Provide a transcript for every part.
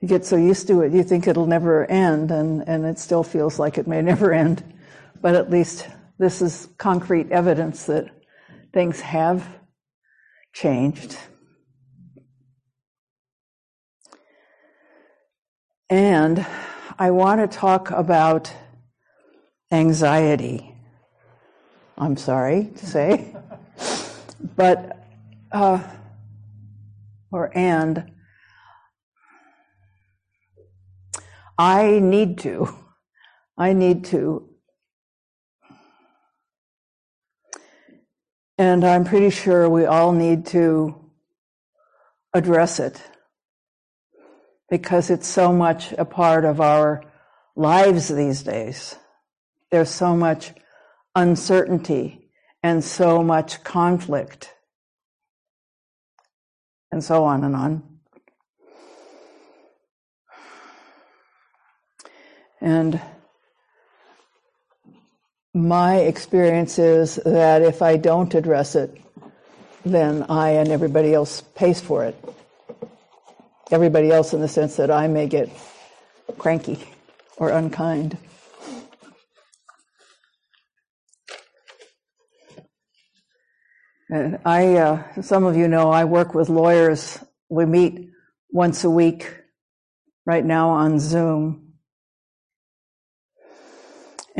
you get so used to it, you think it'll never end, and, and it still feels like it may never end. But at least this is concrete evidence that things have changed. And I want to talk about anxiety. I'm sorry to say, but, uh, or and, I need to. I need to. And I'm pretty sure we all need to address it because it's so much a part of our lives these days. There's so much uncertainty and so much conflict and so on and on. And my experience is that if I don't address it, then I and everybody else pays for it. Everybody else in the sense that I may get cranky or unkind. And I, uh, some of you know, I work with lawyers. We meet once a week right now on Zoom.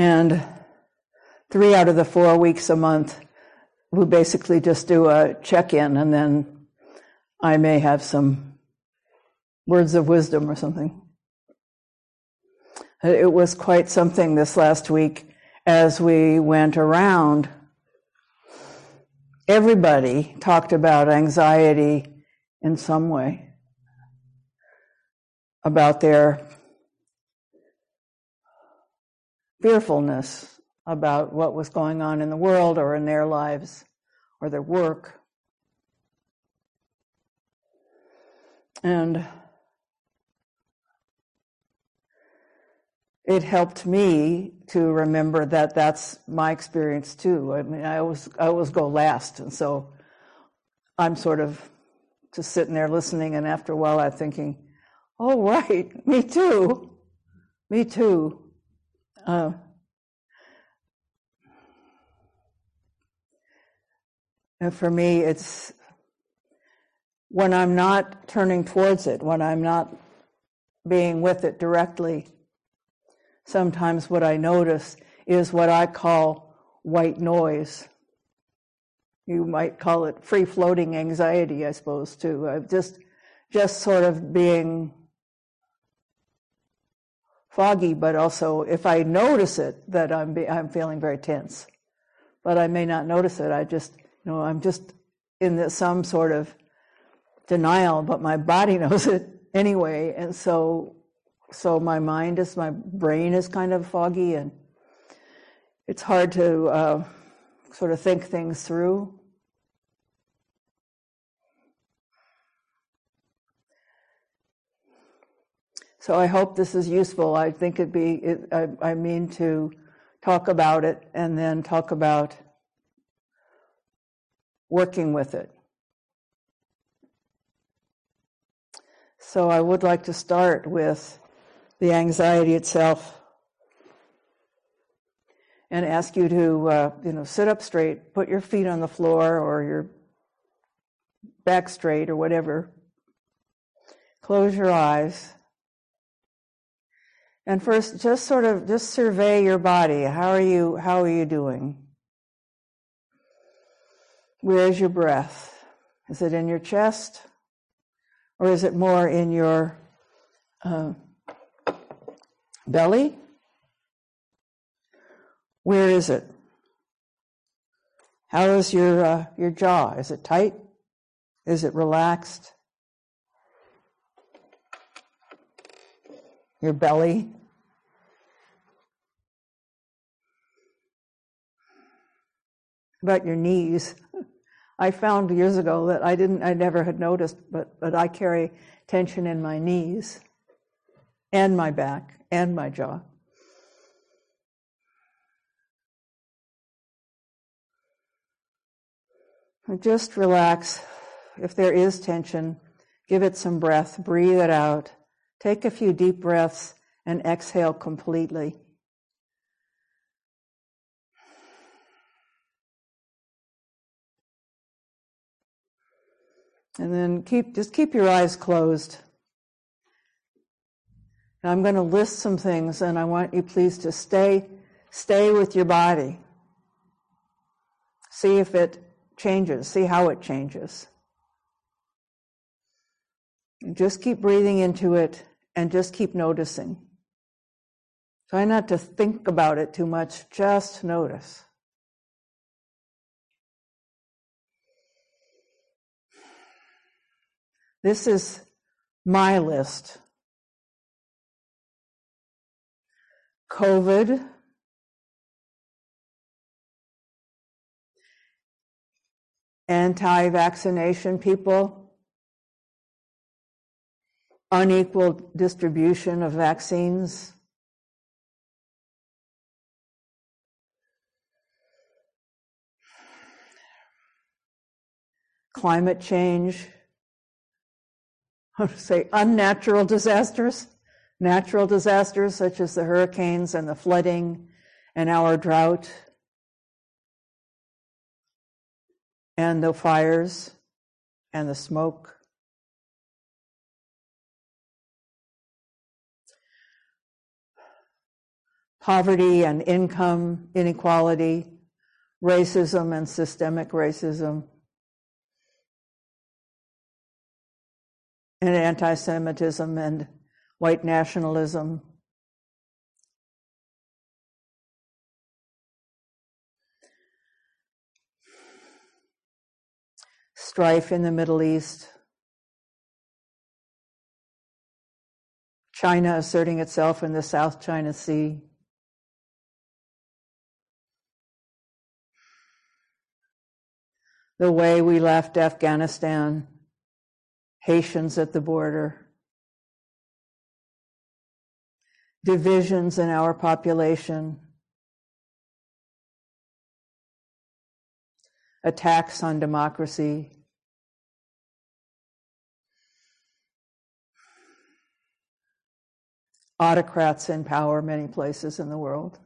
And three out of the four weeks a month, we basically just do a check in and then I may have some words of wisdom or something. It was quite something this last week as we went around. Everybody talked about anxiety in some way, about their fearfulness about what was going on in the world or in their lives or their work. And it helped me to remember that that's my experience too. I mean, I always, I always go last. And so I'm sort of just sitting there listening. And after a while, I'm thinking, oh, right, me too. Me too. Uh, for me, it's when I'm not turning towards it, when I'm not being with it directly, sometimes what I notice is what I call white noise. You might call it free floating anxiety, I suppose, too. Uh, just, just sort of being foggy, but also if I notice it, that I'm, be, I'm feeling very tense. But I may not notice it. I just, you know, I'm just in this, some sort of denial, but my body knows it anyway. And so, so my mind is, my brain is kind of foggy and it's hard to uh, sort of think things through. So I hope this is useful. I think it'd be, it, I, I mean to talk about it and then talk about working with it. So I would like to start with the anxiety itself and ask you to, uh, you know, sit up straight, put your feet on the floor or your back straight or whatever. Close your eyes. And first, just sort of just survey your body. How are you? How are you doing? Where is your breath? Is it in your chest, or is it more in your uh, belly? Where is it? How is your uh, your jaw? Is it tight? Is it relaxed? Your belly? About your knees. I found years ago that I didn't, I never had noticed, but, but I carry tension in my knees and my back and my jaw. just relax. If there is tension, give it some breath, breathe it out, Take a few deep breaths and exhale completely. And then keep just keep your eyes closed. I'm going to list some things and I want you please to stay stay with your body. See if it changes, see how it changes. And just keep breathing into it and just keep noticing. Try not to think about it too much, just notice. This is my list. COVID, anti vaccination people, unequal distribution of vaccines. Climate change, say, unnatural disasters, natural disasters such as the hurricanes and the flooding and our drought and the fires and the smoke. Poverty and income inequality, racism and systemic racism. And anti Semitism and white nationalism. Strife in the Middle East. China asserting itself in the South China Sea. The way we left Afghanistan Haitians at the border, divisions in our population, attacks on democracy. Autocrats in power many places in the world.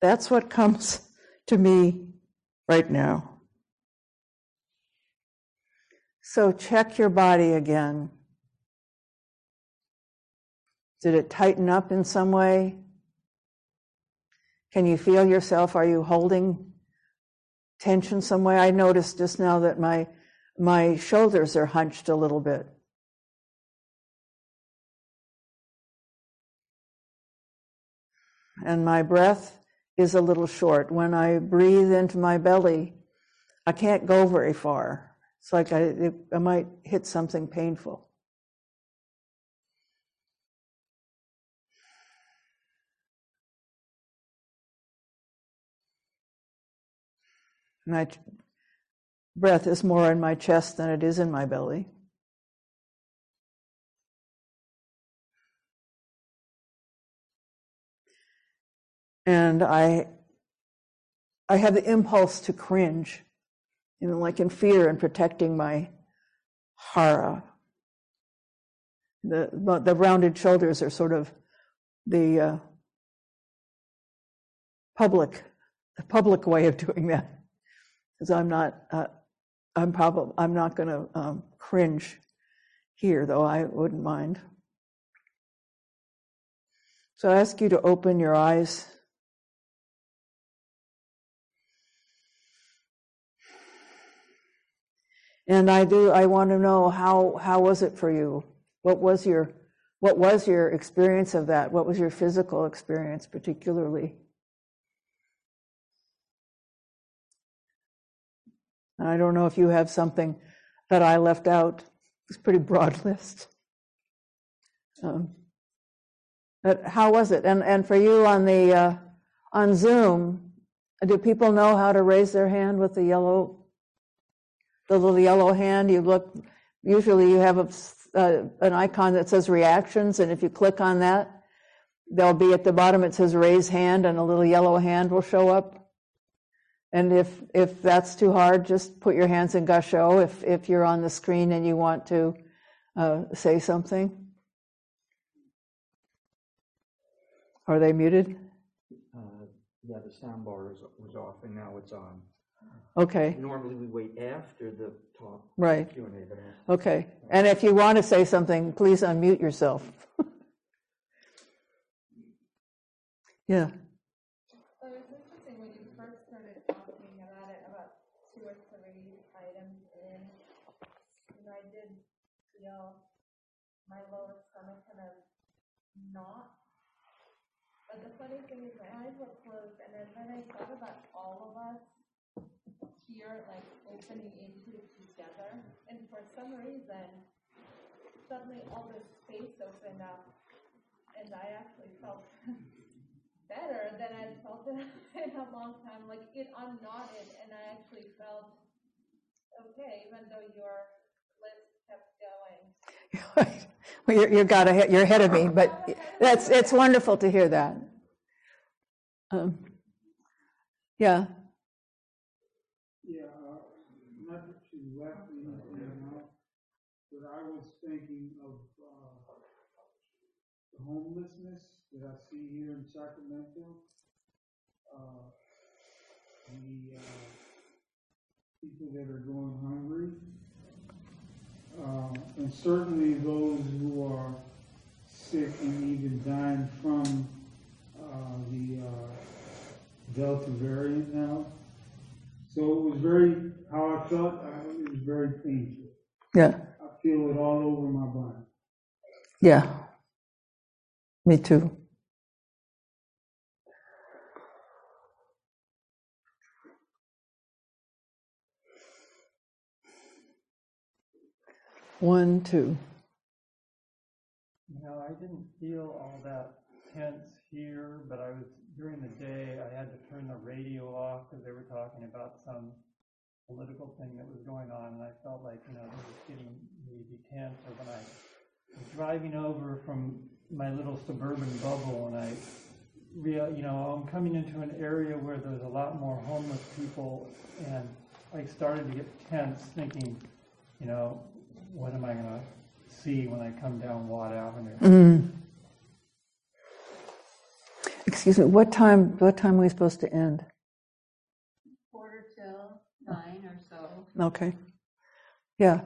That's what comes to me right now. So check your body again. Did it tighten up in some way? Can you feel yourself? Are you holding tension some way? I noticed just now that my my shoulders are hunched a little bit. And my breath is a little short. When I breathe into my belly, I can't go very far. It's like I, I might hit something painful. My breath is more in my chest than it is in my belly. And I I have the impulse to cringe, you know, like in fear and protecting my hara. The the rounded shoulders are sort of the uh, public the public way of doing that, because I'm not uh, I'm probably I'm not going to um, cringe here, though I wouldn't mind. So I ask you to open your eyes And I do, I want to know how, how was it for you? What was your, what was your experience of that? What was your physical experience particularly? I don't know if you have something that I left out. It's a pretty broad list. Um, but how was it? And and for you on the uh, on Zoom, do people know how to raise their hand with the yellow the little yellow hand, you look, usually you have a, uh, an icon that says reactions, and if you click on that, there'll be at the bottom, it says raise hand, and a little yellow hand will show up. And if, if that's too hard, just put your hands in gassho. if, if you're on the screen and you want to uh, say something. Are they muted? Uh, yeah, the sound bar is, was off and now it's on. Okay, Normally we wait after the talk. right. Q and A, but I- Okay. And if you want to say something, please unmute yourself. yeah. So it's interesting when you first started talking about it, about two or three items in, you know, I did feel my lower stomach kind of knot. But the funny thing is my eyes were closed and then when I thought about all of us here, like opening into together, and for some reason, suddenly all this space opened up and I actually felt better than I felt in, a long time. Like it unknotted, and I actually felt okay, even though your list kept going. well, you're, you're, got ahead, you're ahead of me, but that's, it's wonderful to hear that. Um. Yeah, uh, not that she left anything out, but I was thinking of, uh, the homelessness that I see here in Sacramento. Uh, the, uh, people that are going hungry. Uh, and certainly those who are sick and even dying from, uh, the, uh, Delta variant now. So it was very, how I felt, I- it was very painful. Yeah. I feel it all over my body. Yeah. Me too. One, two. You know, I didn't feel all that tense here, but I was during the day. I had to turn the radio off because they were talking about some political thing that was going on, and I felt like you know this was getting me tense. Or when I driving over from my little suburban bubble, and I real, you know, I'm coming into an area where there's a lot more homeless people, and I started to get tense, thinking, you know, what am I going to see when I come down Watt Avenue? Mm. Excuse me, what time, what time are we supposed to end? Quarter till nine or so. Okay. Yeah.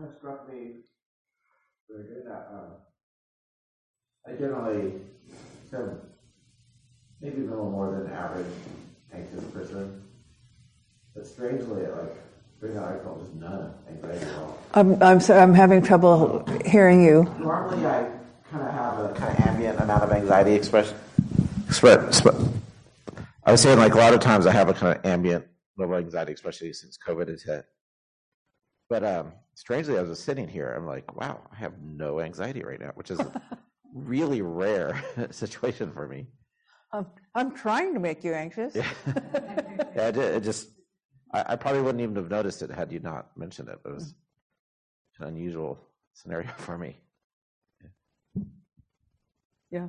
Kind of struck me very good that uh, I generally have maybe a little more than average anxious person, but strangely, like during that I felt just none anxiety at all. I'm, I'm, so, I'm having trouble hearing you. Normally, I kind of have a kind of ambient amount of anxiety expression. Express, I was saying, like a lot of times, I have a kind of ambient level of anxiety, especially since COVID has hit. But um, strangely, I was just sitting here. I'm like, wow, I have no anxiety right now, which is a really rare situation for me. I'm, I'm trying to make you anxious. Yeah, yeah it, it just, I, I probably wouldn't even have noticed it had you not mentioned it. It was mm. an unusual scenario for me. Yeah. Yeah,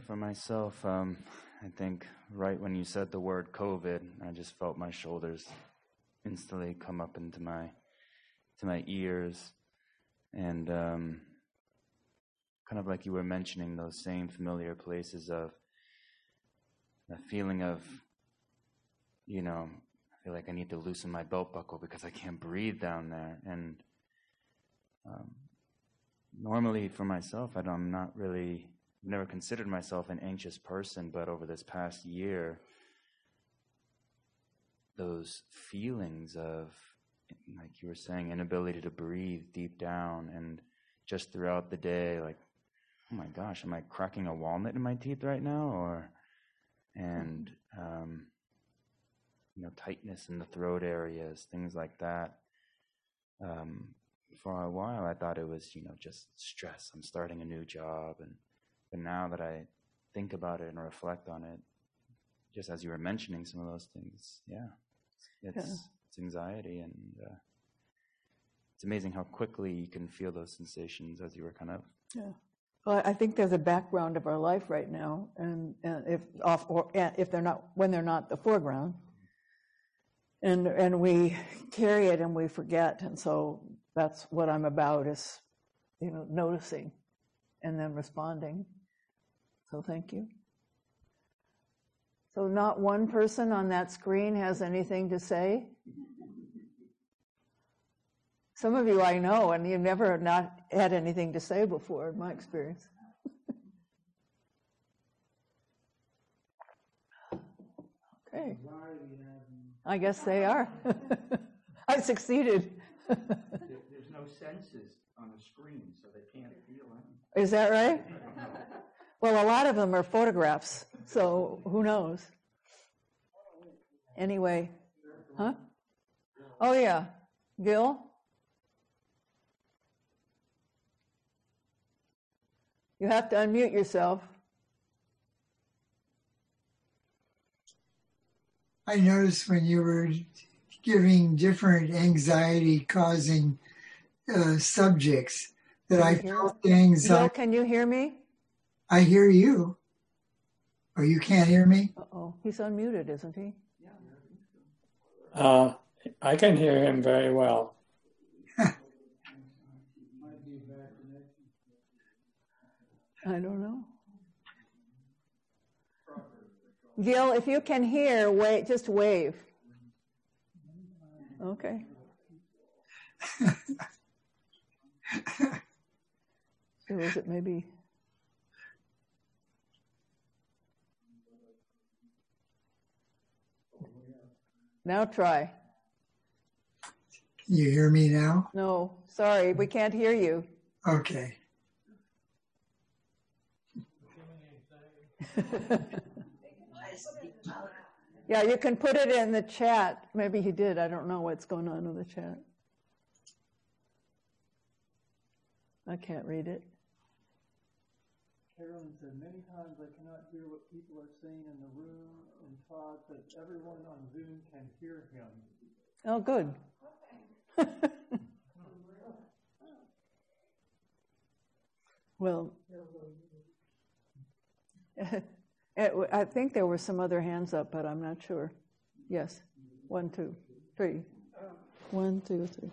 for myself, um, I think right when you said the word COVID, I just felt my shoulders instantly come up into my to my ears, and um, kind of like you were mentioning those same familiar places of the feeling of, you know, I feel like I need to loosen my belt buckle because I can't breathe down there, and um, normally for myself, I I'm not really I've never considered myself an anxious person, but over this past year, those feelings of, like you were saying, inability to breathe deep down, and just throughout the day, like, oh my gosh, am I cracking a walnut in my teeth right now? Or, and, um, you know, tightness in the throat areas, things like that. Um, for a while, I thought it was, you know, just stress. I'm starting a new job and but now that I think about it and reflect on it, just as you were mentioning some of those things, yeah, it's Yeah. it's anxiety and uh, it's amazing how quickly you can feel those sensations as you were kind of Yeah. Well, I think there's a background of our life right now, and, and if off or if they're not when they're not the foreground, and and we carry it and we forget, and so that's what I'm about is, you know, noticing, and then responding. So thank you. So not one person on that screen has anything to say. Some of you I know, and you've never not had anything to say before, in my experience. okay, I guess they are. I succeeded. There, there's no senses on the screen, so they can't feel anything. Is that right? Well, a lot of them are photographs, so who knows? Anyway, huh? Oh, yeah. Gil? You have to unmute yourself. I noticed when you were giving different anxiety causing uh, subjects that I Can you hear felt the Gil, can you hear me? I hear you. Or you can't hear me? Uh-oh, he's unmuted, isn't he? Uh, I can hear him very well. might be a bad connection. I don't know. Gil, if you can hear, wait, just wave. Okay. Or is it maybe? Now try. Can you hear me now? No, sorry, we can't hear you. Okay. Yeah, you can put it in the chat. Maybe he did. I don't know what's going on in the chat. I can't read it. Carolyn said, many times I cannot hear what people are saying in the room and Todd that everyone on Zoom can hear him. Oh, good. well, eh, I think there were some other hands up, but I'm not sure. Yes. One, two, three. One, two, three.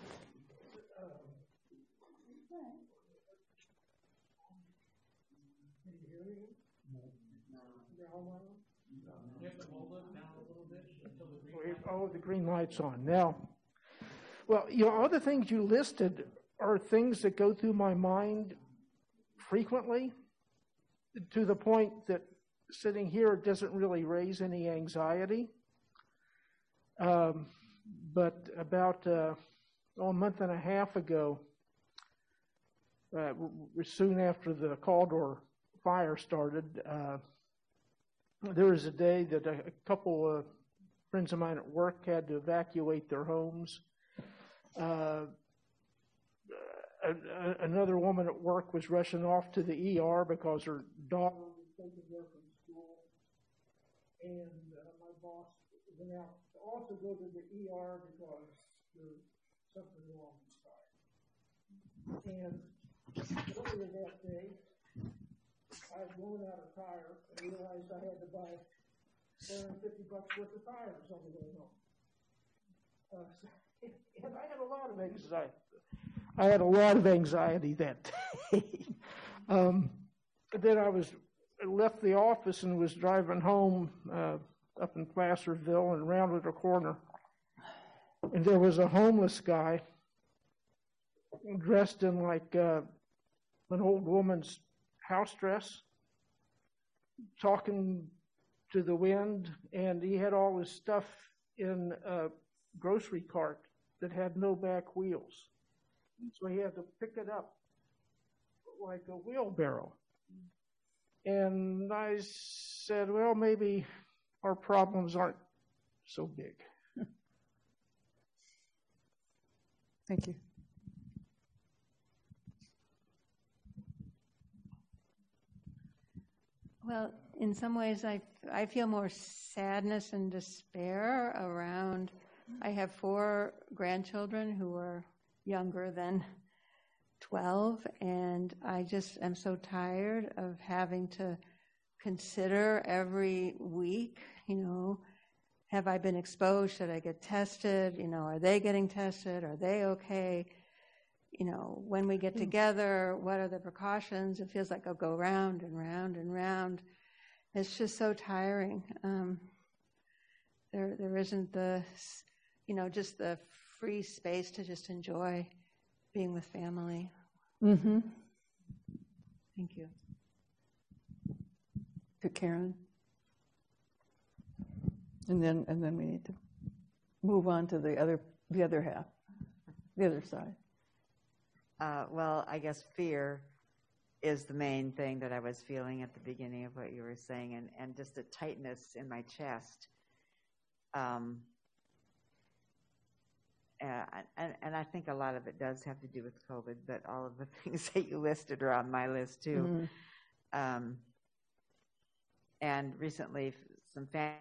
Oh, the green light's on. Now, well, you know, all the things you listed are things that go through my mind frequently to the point that sitting here doesn't really raise any anxiety. Um, but about uh, oh, a month and a half ago, uh, soon after the Caldor fire started, uh, there was a day that a, a couple of friends of mine at work had to evacuate their homes. Uh, another woman at work was rushing off to the ER because her daughter was taken there from school. And uh, my boss went out to also go to the ER because there's something wrong inside. And earlier that day, I was blowing out a tire and realized I had to buy 450 bucks worth of tires. Uh, so, and I had a lot of anxiety. I had a lot of anxiety that day. um, then I was left the office and was driving home uh, up in Placerville and rounded a corner, and there was a homeless guy dressed in like uh, an old woman's house dress, talking to the wind, and he had all his stuff in a grocery cart that had no back wheels. So he had to pick it up like a wheelbarrow. And I said, well, maybe our problems aren't so big. Thank you. Well, in some ways, I, I feel more sadness and despair around. I have four grandchildren who are younger than 12, and I just am so tired of having to consider every week, you know, have I been exposed? Should I get tested? You know, are they getting tested? Are they okay? You know, when we get hmm. together, what are the precautions? It feels like I'll go round and round and round. It's just so tiring. Um, there, there isn't the, you know, just the free space to just enjoy being with family. Mm-hmm. Thank you. To Karen. And then, and then we need to move on to the other, the other half, the other side. Uh, well, I guess fear is the main thing that I was feeling at the beginning of what you were saying, and, and just a tightness in my chest. Um, uh, and, and I think a lot of it does have to do with COVID, but all of the things that you listed are on my list too. Mhm. Um, and recently, some family.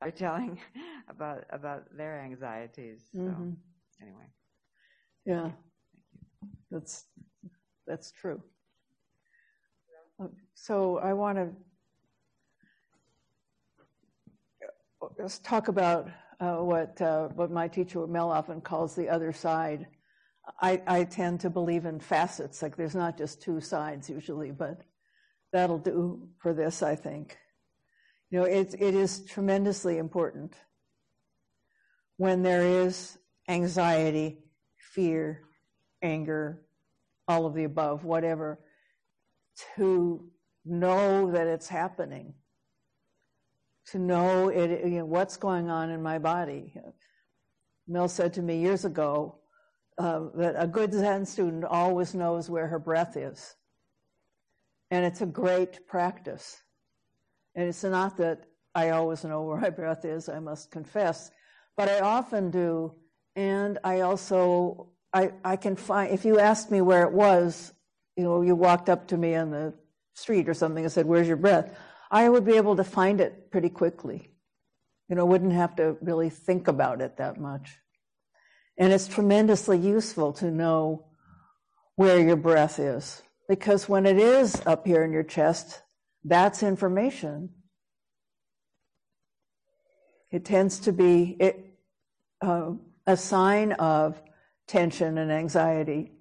Are telling about about their anxieties. So Mhm. anyway, Yeah, that's, that's true. Uh, So I want to let's talk about uh, what uh, what my teacher Mel often calls the other side. I, I tend to believe in facets, like there's not just two sides usually, but that'll do for this, I think. You know, it, it is tremendously important when there is anxiety, fear, anger, all of the above, whatever, to know that it's happening, to know it, you know, what's going on in my body. Mel said to me years ago uh, that a good Zen student always knows where her breath is. And it's a great practice. And it's not that I always know where my breath is, I must confess, but I often do. And I also, I, I can find, if you asked me where it was, you know, you walked up to me on the street or something and said, Where's your breath? I would be able to find it pretty quickly. You know, wouldn't have to really think about it that much. And it's tremendously useful to know where your breath is. Because when it is up here in your chest, that's information. It tends to be it, uh, a sign of tension and anxiety.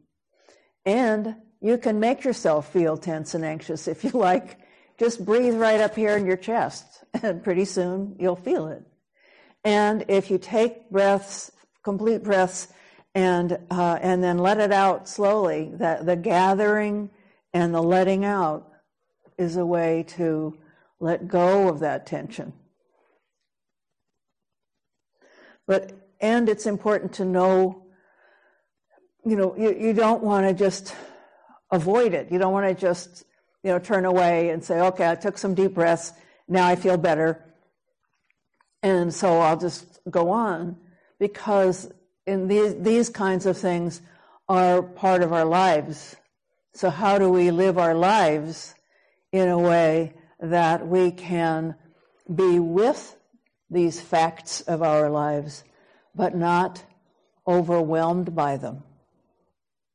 And you can make yourself feel tense and anxious if you like. Just breathe right up here in your chest, and pretty soon you'll feel it. And if you take breaths, complete breaths, and uh, and then let it out slowly, that the gathering and the letting out is a way to let go of that tension. But and it's important to know, you know, you, you don't want to just avoid it. You don't want to just, you know, turn away and say, okay, I took some deep breaths, now I feel better. And so I'll just go on because in these, these kinds of things are part of our lives. So how do we live our lives in a way that we can be with these facts of our lives, but not overwhelmed by them?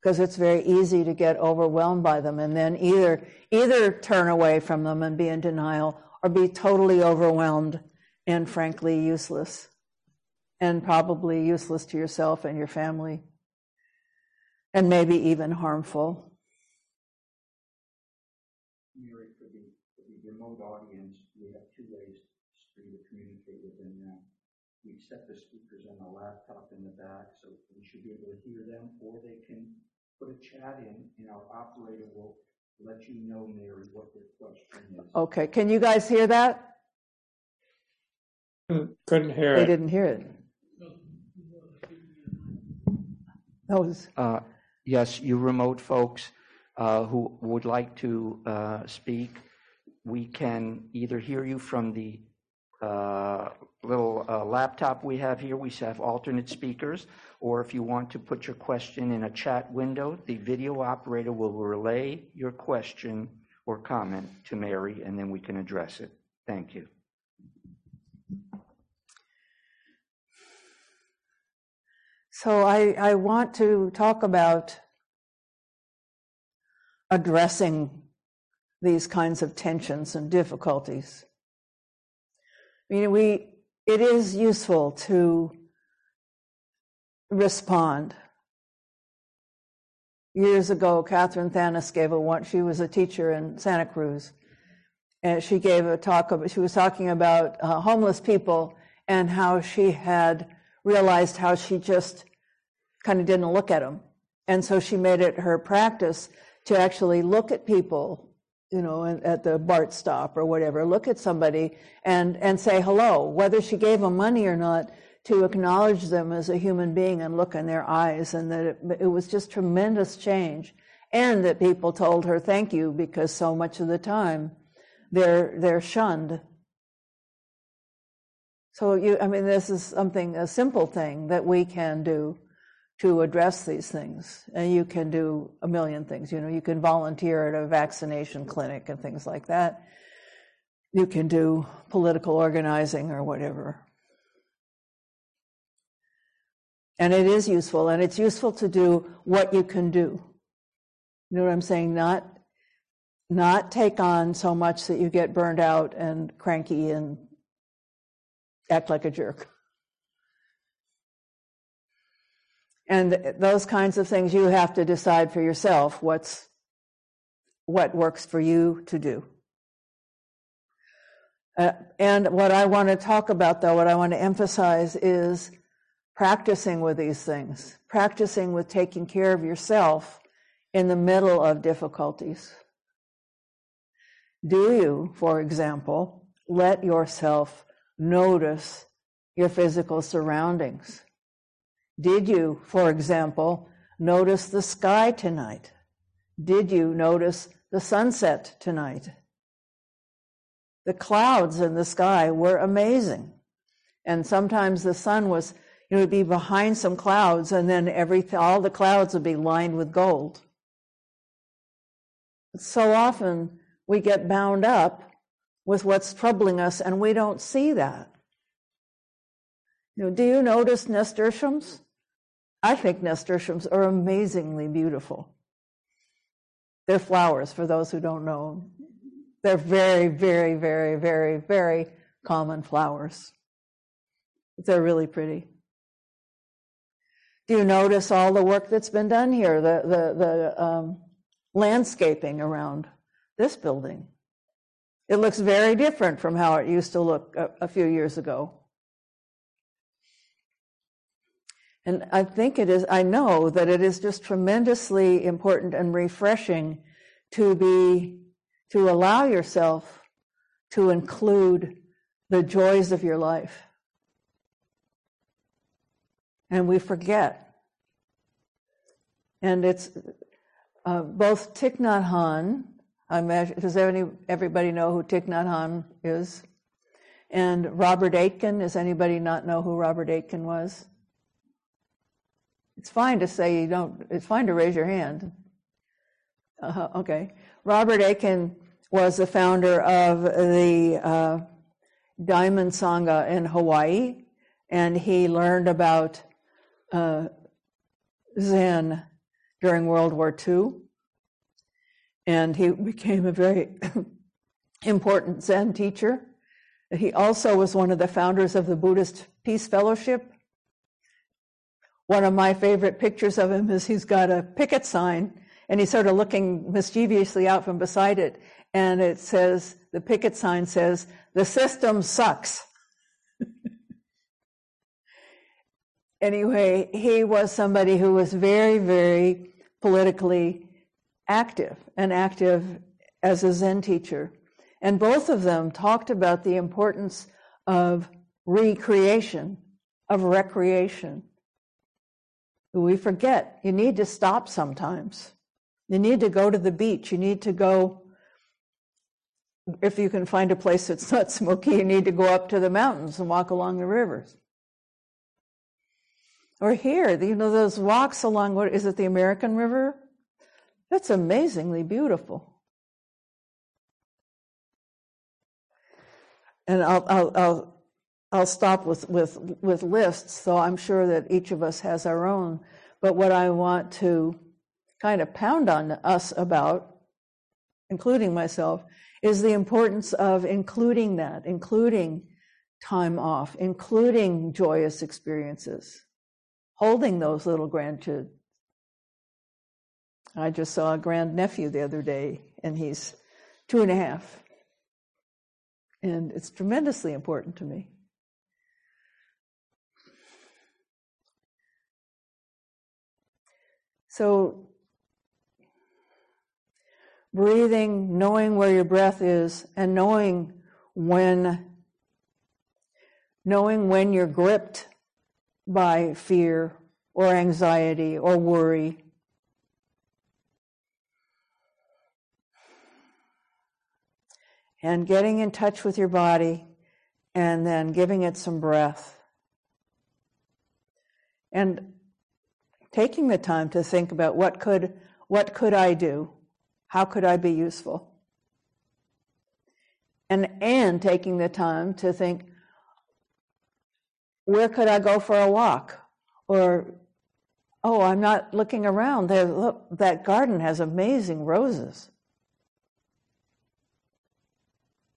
Because it's very easy to get overwhelmed by them and then either either turn away from them and be in denial or be totally overwhelmed and frankly useless and probably useless to yourself and your family and maybe even harmful. Mary, for the, for the remote audience, we have two ways for you to communicate with them now. We've set the speakers on the laptop in the back, so we should be able to hear them, or they can put a chat in, and our operator will let you know, Mary, what their question is. Okay, can you guys hear that? Couldn't hear it. They it. didn't hear it. That was, Uh, Yes, you remote folks uh, who would like to uh, speak, we can either hear you from the uh, little uh, laptop we have here, we have alternate speakers. Or if you want to put your question in a chat window, the video operator will relay your question or comment to Mary, and then we can address it. Thank you. So I, I want to talk about addressing these kinds of tensions and difficulties. I mean, we, it is useful to respond. Years ago, Catherine Thanas gave a one, she was a teacher in Santa Cruz, and she gave a talk, she was talking about uh, homeless people and how she had realized how she just kind of didn't look at them. And so she made it her practice to actually look at people, you know, at the BART stop or whatever, look at somebody and, and say hello, whether she gave them money or not, to acknowledge them as a human being and look in their eyes. And that it, it was just tremendous change. And that people told her thank you because so much of the time they're, they're shunned so you, I mean, this is something, a simple thing that we can do to address these things. And you can do a million things. You know, you can volunteer at a vaccination clinic and things like that. You can do political organizing or whatever. And it is useful, and it's useful to do what you can do. You know what I'm saying? Not not take on so much that you get burned out and cranky and act like a jerk. And those kinds of things you have to decide for yourself what's what works for you to do. Uh, and what I want to talk about, though, what I want to emphasize is practicing with these things, practicing with taking care of yourself in the middle of difficulties. Do you, for example, let yourself notice your physical surroundings? Did you, for example, notice the sky tonight? Did you notice the sunset tonight? The clouds in the sky were amazing. And sometimes the sun was, it would be behind some clouds and then every, all the clouds would be lined with gold. So often we get bound up with what's troubling us, and we don't see that. You know, do you notice nasturtiums? I think nasturtiums are amazingly beautiful. They're flowers, for those who don't know. They're very, very, very, very, very common flowers. They're really pretty. Do you notice all the work that's been done here, the, the, the um, landscaping around this building? It looks very different from how it used to look a, a few years ago. And I think it is, I know that it is just tremendously important and refreshing to be, to allow yourself to include the joys of your life. And we forget. And it's uh, both Thich Nhat Hanh imagine, does any, everybody know who Thich Nhat Hanh is? And Robert Aitken, does anybody not know who Robert Aitken was? It's fine to say you don't, it's fine to raise your hand. Uh, okay. Robert Aitken was the founder of the uh, Diamond Sangha in Hawaii, and he learned about uh, Zen during World War II and he became a very important Zen teacher. He also was one of the founders of the Buddhist Peace Fellowship. One of my favorite pictures of him is he's got a picket sign and he's sort of looking mischievously out from beside it. And it says, the picket sign says, the system sucks. anyway, he was somebody who was very, very politically active and active as a Zen teacher. And both of them talked about the importance of recreation, of recreation. We forget you need to stop sometimes. You need to go to the beach. You need to go if you can find a place that's not smoky, you need to go up to the mountains and walk along the rivers. Or here, you know, those walks along, what is it, the American River? That's amazingly beautiful. And I'll, I'll, I'll, I'll stop with, with, with lists, so I'm sure that each of us has our own. But what I want to kind of pound on us about, including myself, is the importance of including that, including time off, including joyous experiences, holding those little grandkids. I just saw a grandnephew the other day, and he's two and a half. And it's tremendously important to me. So, breathing, knowing where your breath is, and knowing when knowing when you're gripped by fear or anxiety or worry. And getting in touch with your body and then giving it some breath. And taking the time to think about what could what could I do? How could I be useful? And and taking the time to think where could I go for a walk? Or oh, I'm not looking around. There look that garden has amazing roses.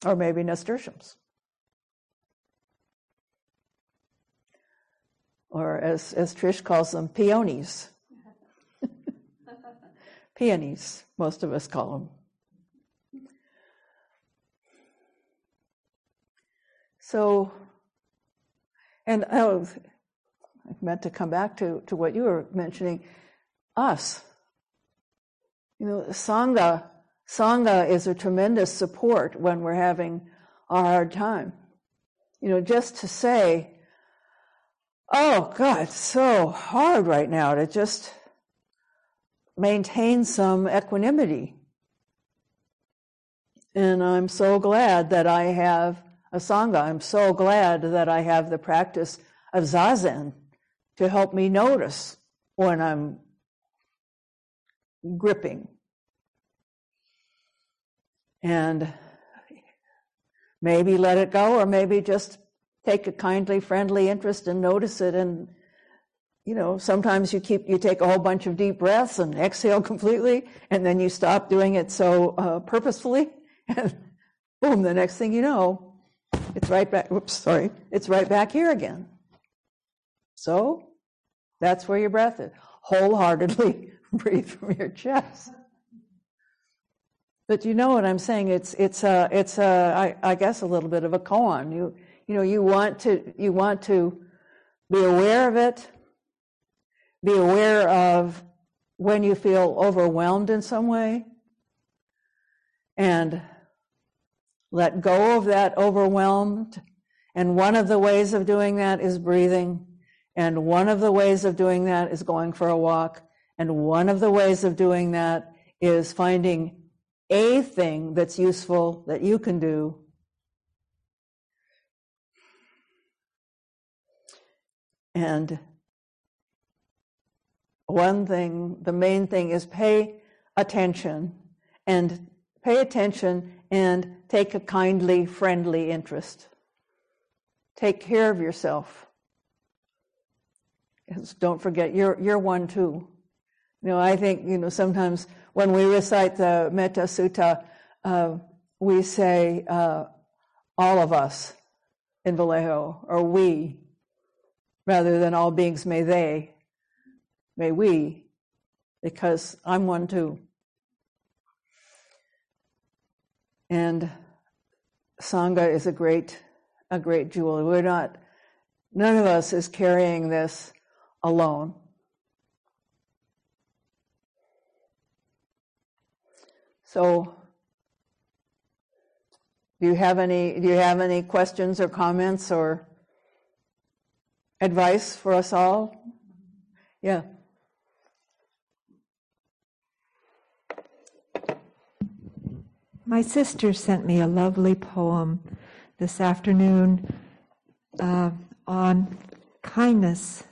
Or maybe nasturtiums. Or as, as Trish calls them, peonies. Peonies, most of us call them. So, and oh, I meant to come back to, to what you were mentioning us. You know, Sangha, Sangha is a tremendous support when we're having a hard time. You know, just to say, oh God, it's so hard right now to just maintain some equanimity. And I'm so glad that I have a Sangha. I'm so glad that I have the practice of Zazen to help me notice when I'm gripping. And maybe let it go, or maybe just take a kindly, friendly interest and notice it. And, you know, sometimes you keep, you take a whole bunch of deep breaths and exhale completely, and then you stop doing it so uh, purposefully. And boom, the next thing you know, it's right back, whoops, sorry, it's right back here again. So that's where your breath is. Wholeheartedly breathe from your chest. But you know what I'm saying? It's it's a it's a I, I guess a little bit of a koan. You you know, you want to you want to be aware of it, be aware of when you feel overwhelmed in some way, and let go of that overwhelmed. And one of the ways of doing that is breathing. And one of the ways of doing that is going for a walk. And one of the ways of doing that is finding a thing that's useful that you can do And one thing, the main thing is pay attention and pay attention and take a kindly, friendly interest. Take care of yourself. Don't forget, you're, you're one too. You know, I think, you know, sometimes when we recite the Metta Sutta, uh, we say, uh, all of us in Vallejo, or we, rather than all beings may they, may we, because I'm one too. And Sangha is a great, a great jewel. We're not, none of us is carrying this alone. So, do you have any, do you have any questions or comments or advice for us all? Yeah. my sister sent me a lovely poem this afternoon uh, on kindness,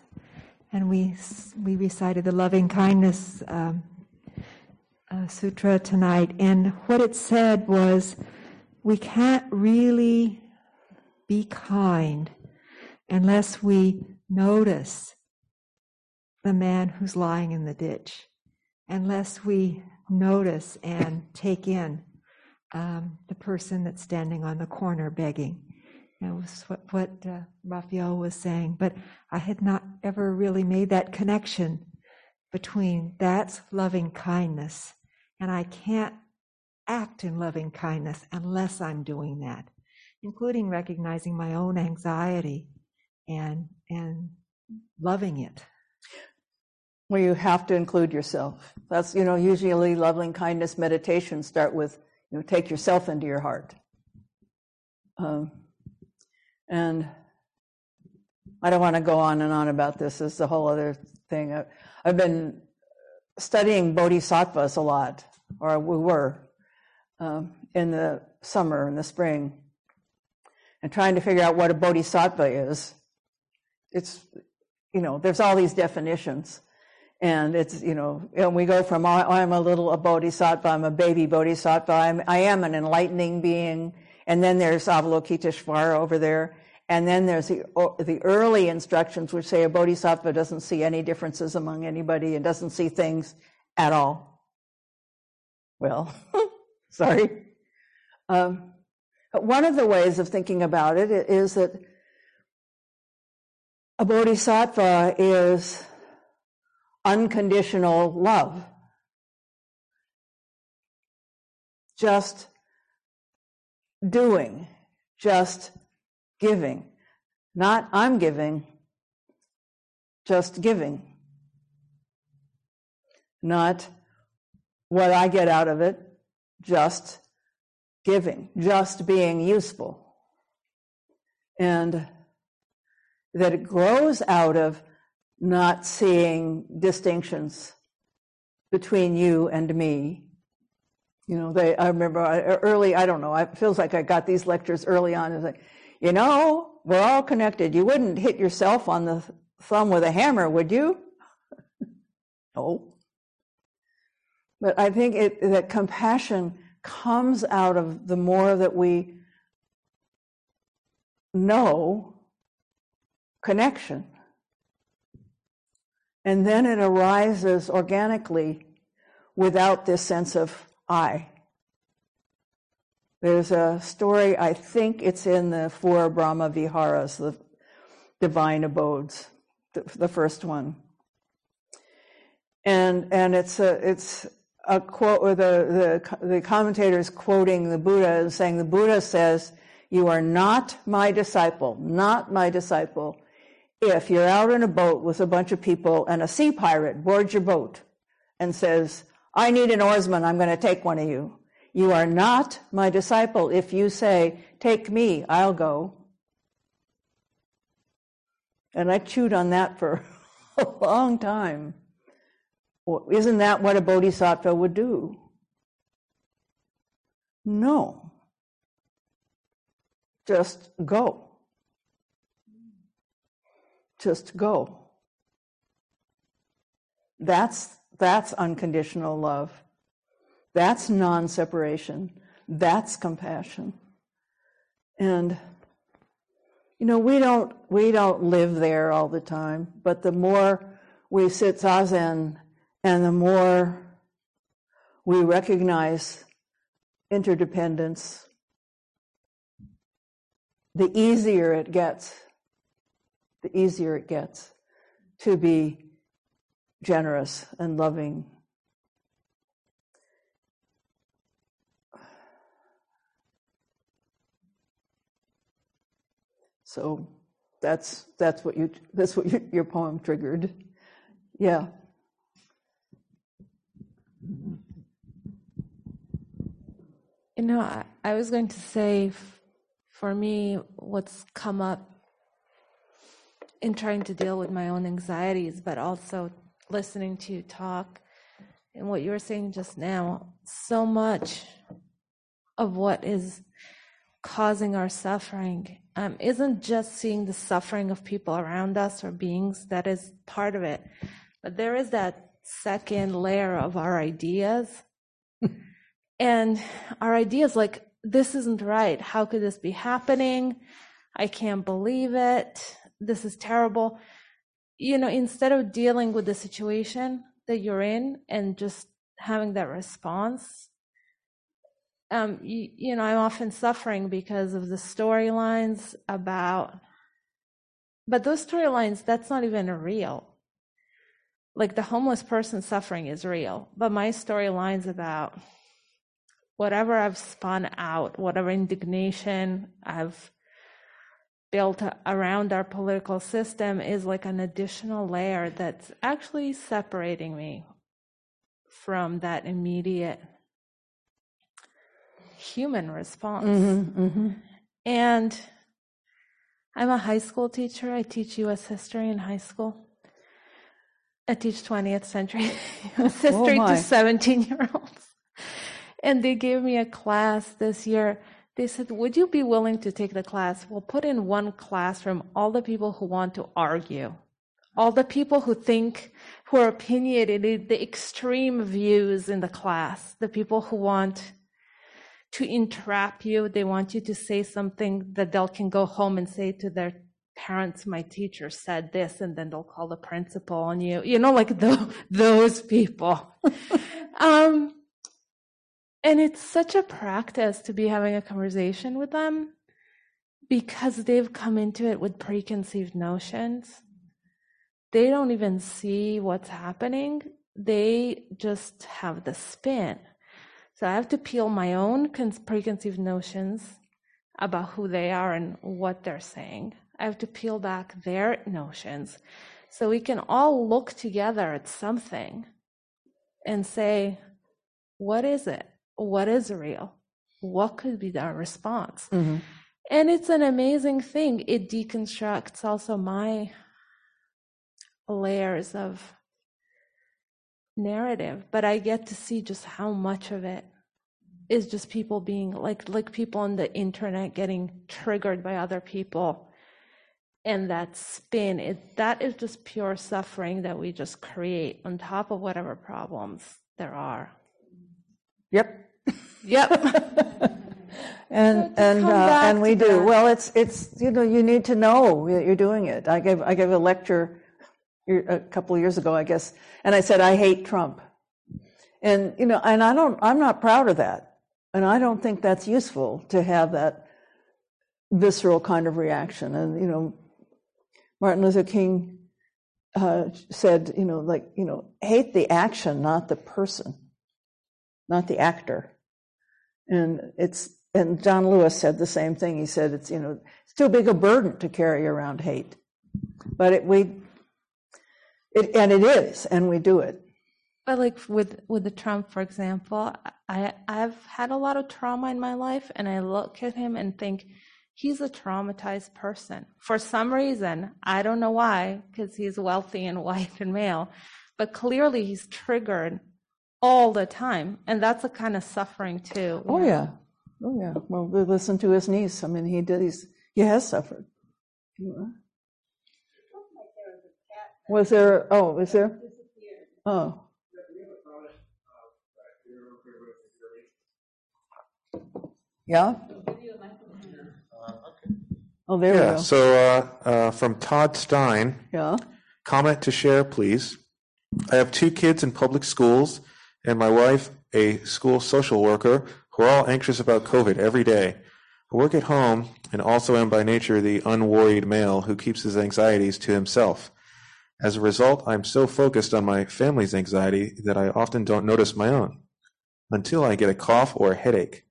and we we recited the loving kindness um, uh, sutra tonight. And what it said was, we can't really be kind unless we notice the man who's lying in the ditch, unless we notice and take in um, the person that's standing on the corner begging. That was what, what uh, Raphael was saying. But I had not ever really made that connection between that's loving kindness, and I can't act in loving kindness unless I'm doing that, including recognizing my own anxiety and and loving it. Well, you have to include yourself. That's you know usually loving kindness meditations start with you know take yourself into your heart. Um, and I don't want to go on and on about this. it's a whole other thing. I, I've been studying bodhisattvas a lot, or we were, um, in the summer and the spring, and trying to figure out what a bodhisattva is. It's, you know, there's all these definitions. And it's, you know, and we go from I'm a little a bodhisattva, I'm a baby bodhisattva, I'm, I am an enlightening being, and then there's Avalokiteshvara over there. And then there's the, the early instructions which say a bodhisattva doesn't see any differences among anybody and doesn't see things at all. Well, sorry. Um, one of the ways of thinking about it is that a bodhisattva is unconditional love. Just doing, just giving. Not I'm giving, just giving. Not what I get out of it, just giving, just being useful. And that it grows out of not seeing distinctions between you and me. You know, they, I remember early, I don't know, it feels like I got these lectures early on. It's like, you know, we're all connected. You wouldn't hit yourself on the thumb with a hammer, would you? no. But I think it, that compassion comes out of the more that we know connection. And then it arises organically without this sense of I. There's a story, I think it's in the four Brahma Viharas, the divine abodes, the, the first one. And, and it's a, it's a quote where the, the, the commentator is quoting the Buddha and saying, the Buddha says, you are not my disciple, not my disciple, if you're out in a boat with a bunch of people and a sea pirate boards your boat and says, I need an oarsman, I'm going to take one of you. You are not my disciple if you say, Take me, I'll go. And I chewed on that for a long time. Well, isn't that what a bodhisattva would do? No. Just go just go. That's, that's unconditional love. That's non separation. That's compassion. And, you know, we don't, we don't live there all the time, but the more we sit zazen and the more we recognize interdependence, the easier it gets the easier it gets to be generous and loving. So that's that's what you that's what you, your poem triggered. Yeah. You know, I, I was going to say, for me, what's come up in trying to deal with my own anxieties, but also listening to you talk and what you were saying just now, so much of what is causing our suffering um, isn't just seeing the suffering of people around us or beings, that is part of it. But there is that second layer of our ideas. and our ideas like, this isn't right. How could this be happening? I can't believe it. This is terrible. You know, instead of dealing with the situation that you're in and just having that response, um, you, you know, I'm often suffering because of the storylines about, but those storylines, that's not even real. Like the homeless person suffering is real, but my storylines about whatever I've spun out, whatever indignation I've built around our political system is like an additional layer that's actually separating me from that immediate human response. Mm-hmm, mm-hmm. And I'm a high school teacher. I teach U.S. history in high school. I teach 20th century U.S. history Oh, to 17 year olds. And they gave me a class this year. They said, Would you be willing to take the class? We'll put in one classroom all the people who want to argue, all the people who think, who are opinionated, the extreme views in the class, the people who want to entrap you. They want you to say something that they can go home and say to their parents, my teacher said this, and then they'll call the principal on you. You know, like tho- those people. um, and it's such a practice to be having a conversation with them because they've come into it with preconceived notions. They don't even see what's happening. They just have the spin. So I have to peel my own con- preconceived notions about who they are and what they're saying. I have to peel back their notions so we can all look together at something and say, what is it? What is real? What could be our response? Mm-hmm. And it's an amazing thing. It deconstructs also my layers of narrative, but I get to see just how much of it is just people being like like people on the internet getting triggered by other people and that spin it that is just pure suffering that we just create on top of whatever problems there are Yep. yep. And and uh, and we do. that. well it's it's you know you need to know that you're doing it. I gave i gave a lecture a couple of years ago i guess and i said i hate trump. And you know and i don't i'm not proud of that. And i don't think that's useful to have that visceral kind of reaction. And you know martin luther king uh, said you know like you know hate the action not the person not the actor and it's and John Lewis said the same thing. He said it's you know it's too big a burden to carry around hate, but it we it and it is, and we do it. But like with with the Trump, for example, I I've had a lot of trauma in my life, and I look at him and think he's a traumatized person for some reason. I don't know why, because he's wealthy and white and male, but clearly he's triggered all the time, and that's a kind of suffering too. Oh yeah, oh yeah. Well, we listen to his niece. I mean, he did. He's he has suffered. Was there? Oh, was there? Oh. Yeah. Oh, there we yeah. go. So uh, uh, from Todd Stein, Yeah. comment to share, please. I have two kids in public schools, and my wife, a school social worker, who are all anxious about COVID every day. I work at home and also am by nature the unworried male who keeps his anxieties to himself. As a result, I'm so focused on my family's anxiety that I often don't notice my own until I get a cough or a headache.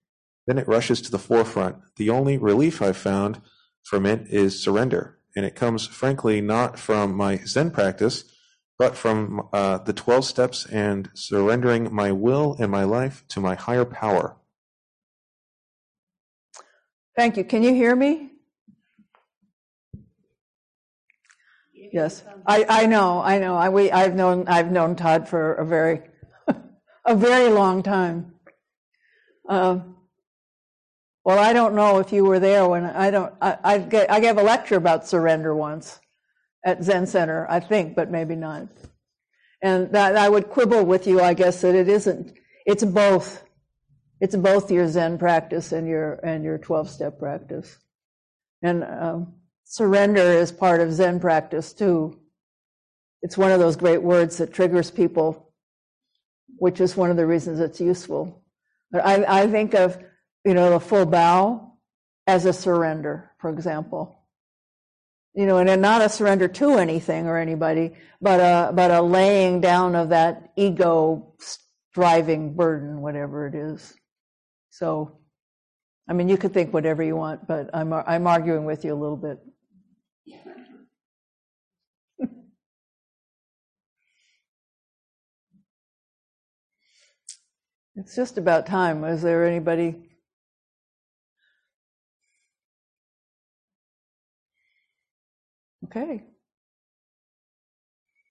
Then it rushes to the forefront. The only relief I've found from it is surrender, and it comes, frankly, not from my Zen practice, but from uh, the 12 steps and surrendering my will and my life to my higher power. Thank you. Can you hear me? Yes, I, I know, I know. I, we, I've known, I've known Todd for a very, a very long time. Um, Well, I don't know if you were there when I don't. I, I, ga- I gave a lecture about surrender once at Zen Center, I think, but maybe not. And that I would quibble with you, I guess, that it isn't. It's both. It's both your Zen practice and your and your twelve step practice. And um, surrender is part of Zen practice too. It's one of those great words that triggers people, which is one of the reasons it's useful. But I, I think of you know the full bow as a surrender, for example you know, and not a surrender to anything or anybody, but a but a laying down of that ego driving burden, whatever it is. So, I mean, you could think whatever you want, but I'm I'm arguing with you a little bit. it's just about time. Is there anybody? Okay.